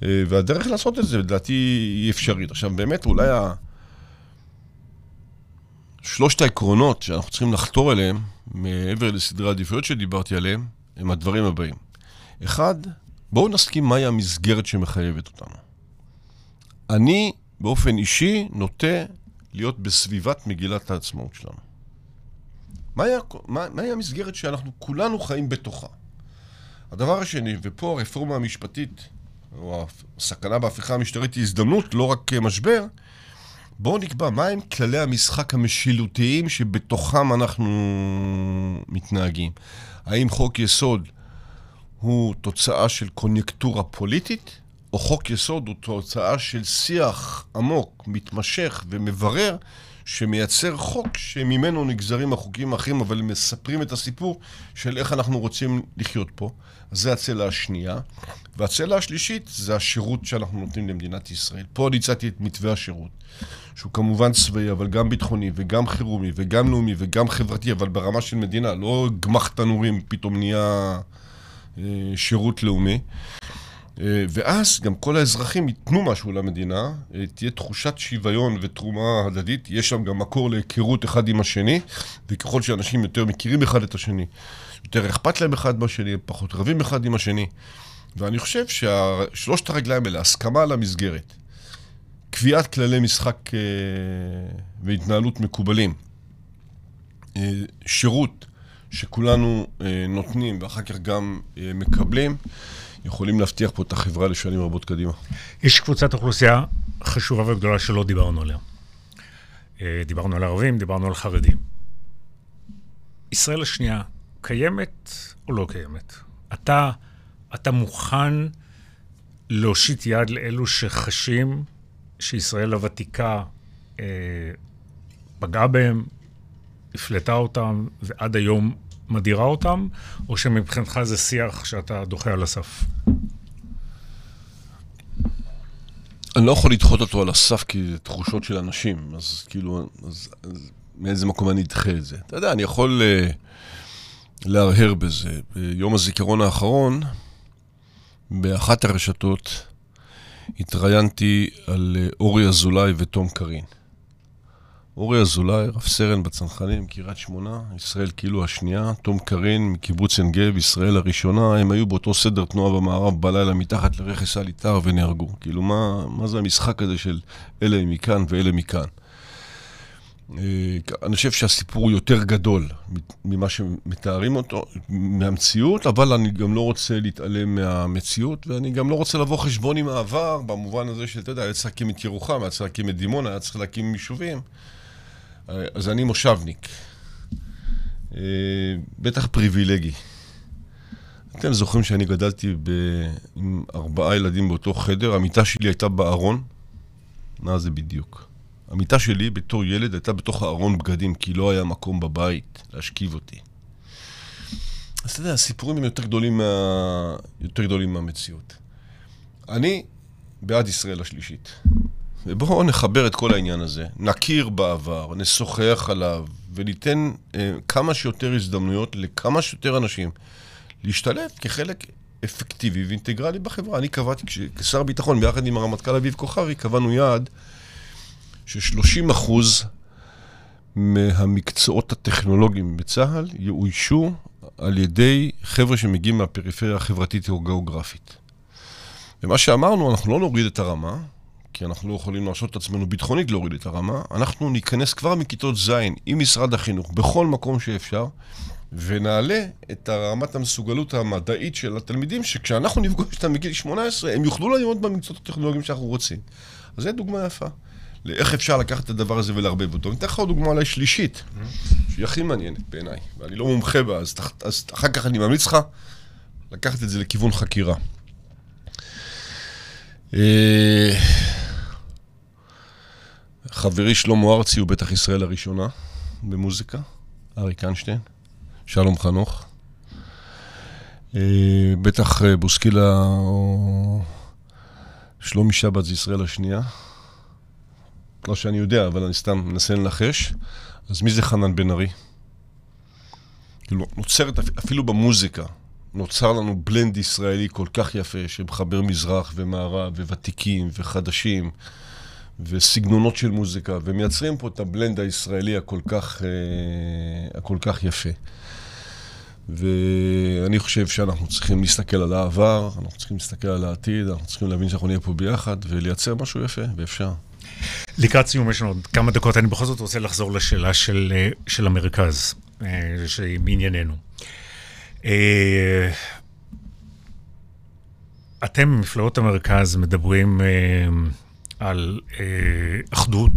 אה, והדרך לעשות את זה, לדעתי, היא אפשרית. עכשיו, באמת, אולי ה... שלושת העקרונות שאנחנו צריכים לחתור אליהם, מעבר לסדרי העדיפויות שדיברתי עליהם, הם הדברים הבאים. אחד, בואו נסכים מהי המסגרת שמחייבת אותנו. אני, באופן אישי, נוטה להיות בסביבת מגילת העצמאות שלנו. מהי, מה, מהי המסגרת שאנחנו כולנו חיים בתוכה? הדבר השני, ופה הרפורמה המשפטית, או הסכנה בהפיכה המשטרית היא הזדמנות, לא רק משבר, בואו נקבע מהם כללי המשחק המשילותיים שבתוכם אנחנו מתנהגים. האם חוק יסוד הוא תוצאה של קוניונקטורה פוליטית, או חוק יסוד הוא תוצאה של שיח עמוק, מתמשך ומברר, שמייצר חוק שממנו נגזרים החוקים האחרים, אבל מספרים את הסיפור של איך אנחנו רוצים לחיות פה. זה הצלע השנייה. והצלע השלישית זה השירות שאנחנו נותנים למדינת ישראל. פה אני הצעתי את מתווה השירות, שהוא כמובן צבאי, אבל גם ביטחוני, וגם חירומי, וגם לאומי, וגם חברתי, אבל ברמה של מדינה, לא גמח תנורים פתאום נהיה אה, שירות לאומי. אה, ואז גם כל האזרחים ייתנו משהו למדינה, אה, תהיה תחושת שוויון ותרומה הדדית, יש שם גם מקור להיכרות אחד עם השני, וככל שאנשים יותר מכירים אחד את השני, יותר אכפת להם אחד מהשני, פחות רבים אחד עם השני. ואני חושב ששלושת הרגליים האלה, הסכמה על המסגרת, קביעת כללי משחק אה, והתנהלות מקובלים, שירות שכולנו נותנים ואחר כך גם מקבלים, יכולים להבטיח פה את החברה לשנים רבות קדימה. יש קבוצת אוכלוסייה חשובה וגדולה שלא דיברנו עליה. אה, דיברנו על ערבים, דיברנו על חרדים. ישראל השנייה קיימת או לא קיימת? אתה, אתה מוכן להושיט יד לאלו שחשים שישראל הוותיקה אה, פגעה בהם, הפלטה אותם, ועד היום מדירה אותם, או שמבחינתך זה שיח שאתה דוחה על הסף? אני לא יכול לדחות אותו על הסף כי זה תחושות של אנשים, אז כאילו, אז, אז מאיזה מקום אני אדחה את זה? אתה יודע, אני יכול uh, להרהר בזה. ביום הזיכרון האחרון, באחת הרשתות, התראיינתי על uh, אורי אזולאי ותום קרין. אורי אזולאי, רב סרן בצנחנים, קריית שמונה, ישראל כאילו השנייה, תום קרין מקיבוץ עין גב, ישראל הראשונה, הם היו באותו סדר תנועה במערב בלילה מתחת לרכס איתר ונהרגו. כאילו, מה, מה זה המשחק הזה של אלה מכאן ואלה מכאן? אה, אני חושב שהסיפור הוא יותר גדול ממה שמתארים אותו, מהמציאות, אבל אני גם לא רוצה להתעלם מהמציאות, ואני גם לא רוצה לבוא חשבון עם העבר, במובן הזה שאתה יודע, היה צריך להקים את ירוחם, היה צריך להקים את דימונה, היה צריך להקים יישובים. אז אני מושבניק. אה, בטח פריבילגי. אתם זוכרים שאני גדלתי ב... עם ארבעה ילדים באותו חדר, המיטה שלי הייתה בארון? מה זה בדיוק? המיטה שלי בתור ילד הייתה בתוך הארון בגדים, כי לא היה מקום בבית להשכיב אותי. אז אתה יודע, הסיפורים הם יותר גדולים, מה... יותר גדולים מהמציאות. אני בעד ישראל השלישית. ובואו נחבר את כל העניין הזה, נכיר בעבר, נשוחח עליו, וניתן אה, כמה שיותר הזדמנויות לכמה שיותר אנשים להשתלט כחלק אפקטיבי ואינטגרלי בחברה. אני קבעתי, כשר ביטחון, ביחד עם הרמטכ"ל אביב כוכבי, קבענו יעד ש-30 אחוז מהמקצועות הטכנולוגיים בצה"ל יאוישו על ידי חבר'ה שמגיעים מהפריפריה החברתית או גיאוגרפית. ומה שאמרנו, אנחנו לא נוריד את הרמה, כי אנחנו לא יכולים להרשות את עצמנו ביטחונית להוריד את הרמה, אנחנו ניכנס כבר מכיתות ז' עם משרד החינוך, בכל מקום שאפשר, ונעלה את רמת המסוגלות המדעית של התלמידים, שכשאנחנו נפגוש אותם מגיל 18, הם יוכלו ללמוד במקצועות הטכנולוגיים שאנחנו רוצים. אז זו דוגמה יפה. לאיך אפשר לקחת את הדבר הזה ולערבב אותו. אני אתן לך עוד דוגמה אולי שלישית, שהיא הכי מעניינת בעיניי, ואני לא מומחה בה, אז, אז אחר כך אני ממליץ לך לקחת את זה לכיוון חקירה. חברי שלמה ארצי הוא בטח ישראל הראשונה במוזיקה, אריק איינשטיין, שלום חנוך. אה, בטח אה, בוסקילה או שלומי שבת זה ישראל השנייה. לא שאני יודע, אבל אני סתם מנסה לנחש. אז מי זה חנן בן ארי? כאילו, נוצרת, אפילו במוזיקה, נוצר לנו בלנד ישראלי כל כך יפה, שמחבר מזרח ומערב, וותיקים וחדשים, וסגנונות של מוזיקה, ומייצרים פה את הבלנד הישראלי הכל כך, אה, הכל כך יפה. ואני חושב שאנחנו צריכים להסתכל על העבר, אנחנו צריכים להסתכל על העתיד, אנחנו צריכים להבין שאנחנו נהיה פה ביחד ולייצר משהו יפה, ואפשר. לקראת סיום יש לנו עוד כמה דקות, אני בכל זאת רוצה לחזור לשאלה של, אה, של המרכז, אה, שמענייננו. אה, אתם, מפלגות המרכז, מדברים על אחדות,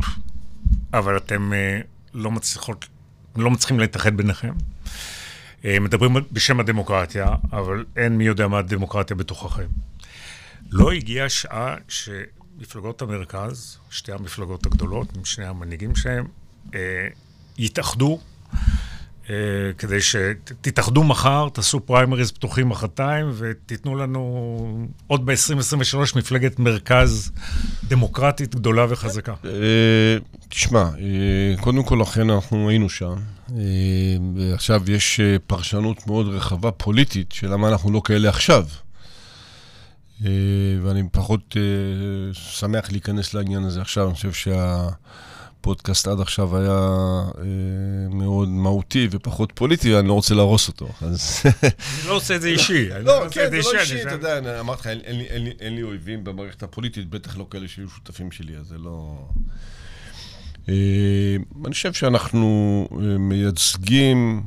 אבל אתם לא, מצליחות, לא מצליחים להתאחד ביניכם. מדברים בשם הדמוקרטיה, אבל אין מי יודע מה הדמוקרטיה בתוככם. לא הגיעה השעה ש... מפלגות המרכז, שתי המפלגות הגדולות, עם שני המנהיגים שלהם, אה, יתאחדו אה, כדי שתתאחדו מחר, תעשו פריימריז פתוחים מחרתיים ותיתנו לנו עוד ב-2023 מפלגת מרכז דמוקרטית גדולה וחזקה. אה, תשמע, אה, קודם כל אכן אנחנו היינו שם. אה, עכשיו יש אה, פרשנות מאוד רחבה פוליטית של למה אנחנו לא כאלה עכשיו. אה, ואני פחות אה, שמח להיכנס לעניין הזה עכשיו. אני חושב שהפודקאסט עד עכשיו היה אה, מאוד מהותי ופחות פוליטי, ואני לא רוצה להרוס אותו. אני לא עושה את זה אישי. לא, כן, זה לא אישי, אתה יודע, אמרתי לך, אין לי אויבים במערכת הפוליטית, בטח לא כאלה שיהיו שותפים שלי, אז זה לא... אני חושב שאנחנו מייצגים...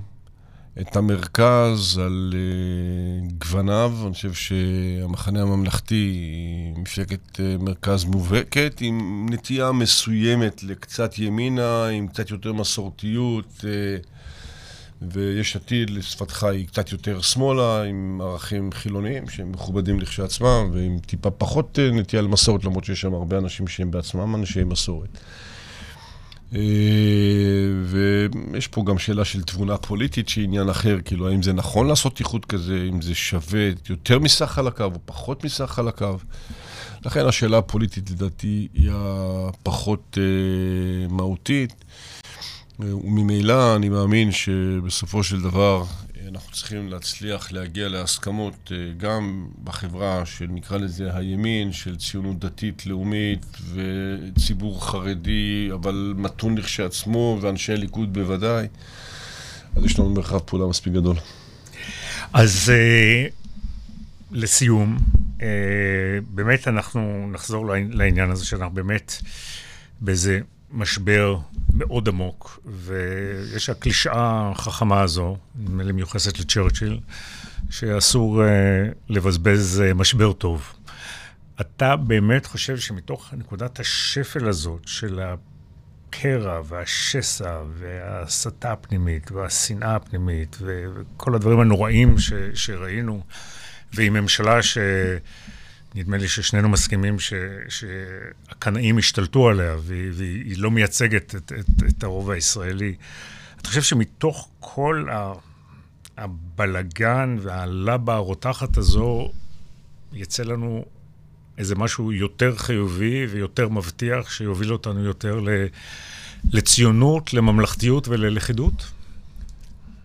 את המרכז על uh, גווניו. אני חושב שהמחנה הממלכתי היא מפלגת uh, מרכז מובהקת, עם נטייה מסוימת לקצת ימינה, עם קצת יותר מסורתיות, uh, ויש עתיד, לשפתך, היא קצת יותר שמאלה, עם ערכים חילוניים שהם מכובדים לכשעצמם, ועם טיפה פחות uh, נטייה למסורת, למרות שיש שם הרבה אנשים שהם בעצמם אנשי מסורת. אה, ויש פה גם שאלה של תבונה פוליטית שהיא עניין אחר, כאילו האם זה נכון לעשות איחוד כזה, אם זה שווה יותר מסך חלקיו או פחות מסך חלקיו. לכן השאלה הפוליטית לדעתי היא הפחות אה, מהותית, אה, וממילא אני מאמין שבסופו של דבר אנחנו צריכים להצליח להגיע להסכמות אה, גם בחברה של נקרא לזה הימין, של ציונות דתית לאומית וציבור חרדי, אבל מתון לכשעצמו, ואנשי ליכוד בוודאי. אז יש לנו מרחב פעולה מספיק גדול. אז uh, לסיום, uh, באמת אנחנו נחזור לעניין הזה שאנחנו באמת באיזה משבר מאוד עמוק, ויש הקלישאה החכמה הזו, נדמה לי מיוחסת לצ'רצ'יל, שאסור uh, לבזבז uh, משבר טוב. אתה באמת חושב שמתוך נקודת השפל הזאת של הקרע והשסע וההסתה הפנימית והשנאה הפנימית וכל הדברים הנוראים ש, שראינו, ועם ממשלה ש... נדמה לי ששנינו מסכימים ש, שהקנאים השתלטו עליה והיא, והיא לא מייצגת את, את, את הרוב הישראלי. אתה חושב שמתוך כל הבלגן והלבה הרותחת הזו יצא לנו איזה משהו יותר חיובי ויותר מבטיח שיוביל אותנו יותר לציונות, לממלכתיות וללכידות?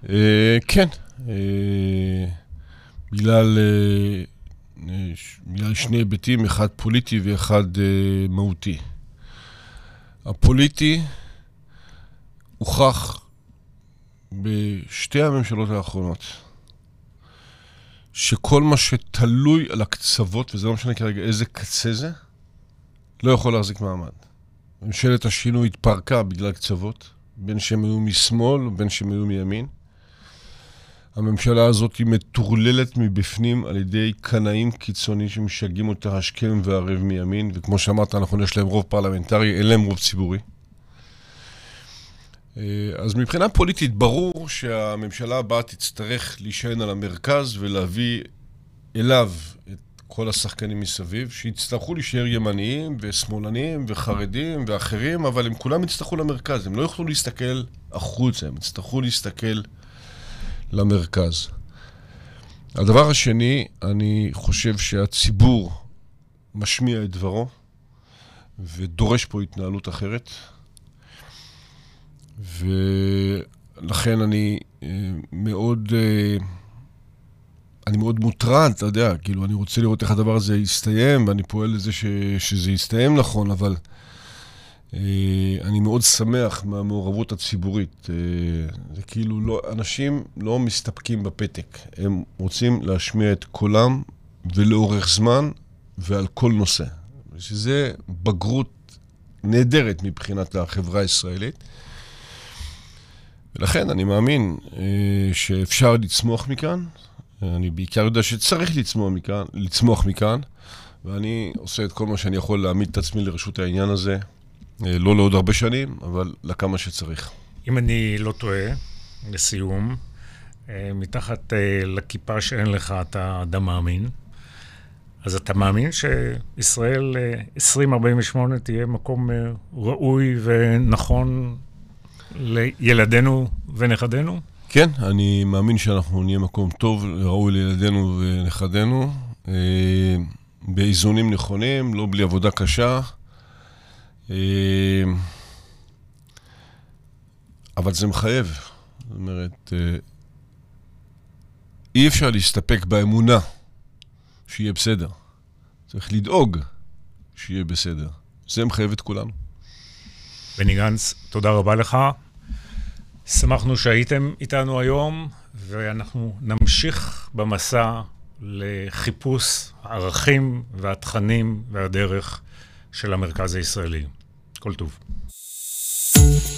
אה, כן. אה, בגלל... שני היבטים, אחד פוליטי ואחד אה, מהותי. הפוליטי הוכח בשתי הממשלות האחרונות, שכל מה שתלוי על הקצוות, וזה לא משנה כרגע איזה קצה זה, לא יכול להחזיק מעמד. ממשלת השינוי התפרקה בגלל קצוות, בין שהם היו משמאל ובין שהם היו מימין. הממשלה הזאת היא מטורללת מבפנים על ידי קנאים קיצוניים שמשגעים אותה השכם והערב מימין, וכמו שאמרת, נכון, יש להם רוב פרלמנטרי, אין להם רוב ציבורי. אה, אז מבחינה פוליטית ברור שהממשלה הבאה תצטרך להישען על המרכז ולהביא אליו את כל השחקנים מסביב, שיצטרכו להישאר ימניים ושמאלניים וחרדים ואחרים, אבל הם כולם יצטרכו למרכז, הם לא יוכלו להסתכל החוצה, הם יצטרכו להסתכל למרכז. הדבר השני, אני חושב שהציבור משמיע את דברו ודורש פה התנהלות אחרת. ולכן אני אה, מאוד, אה, אני מאוד מוטרד, אתה יודע, כאילו, אני רוצה לראות איך הדבר הזה יסתיים, ואני פועל לזה ש, שזה יסתיים נכון, אבל אני מאוד שמח מהמעורבות הציבורית. זה כאילו, לא, אנשים לא מסתפקים בפתק, הם רוצים להשמיע את קולם ולאורך זמן ועל כל נושא. שזה בגרות נהדרת מבחינת החברה הישראלית. ולכן אני מאמין אה, שאפשר לצמוח מכאן. אני בעיקר יודע שצריך לצמוח מכאן, לצמוח מכאן, ואני עושה את כל מה שאני יכול להעמיד את עצמי לרשות העניין הזה, אה, לא לעוד הרבה שנים, אבל לכמה שצריך. אם אני לא טועה, לסיום, אה, מתחת אה, לכיפה שאין לך אתה אדם מאמין, אז אתה מאמין שישראל 2048 תהיה מקום ראוי ונכון לילדינו ונכדינו? כן, אני מאמין שאנחנו נהיה מקום טוב, ראוי לילדינו ונכדינו, אה, באיזונים נכונים, לא בלי עבודה קשה. אה, אבל זה מחייב. זאת אומרת, אה, אי אפשר להסתפק באמונה שיהיה בסדר. צריך לדאוג שיהיה בסדר. זה מחייב את כולנו. בני גנץ, תודה רבה לך. שמחנו שהייתם איתנו היום, ואנחנו נמשיך במסע לחיפוש הערכים והתכנים והדרך של המרכז הישראלי. כל טוב.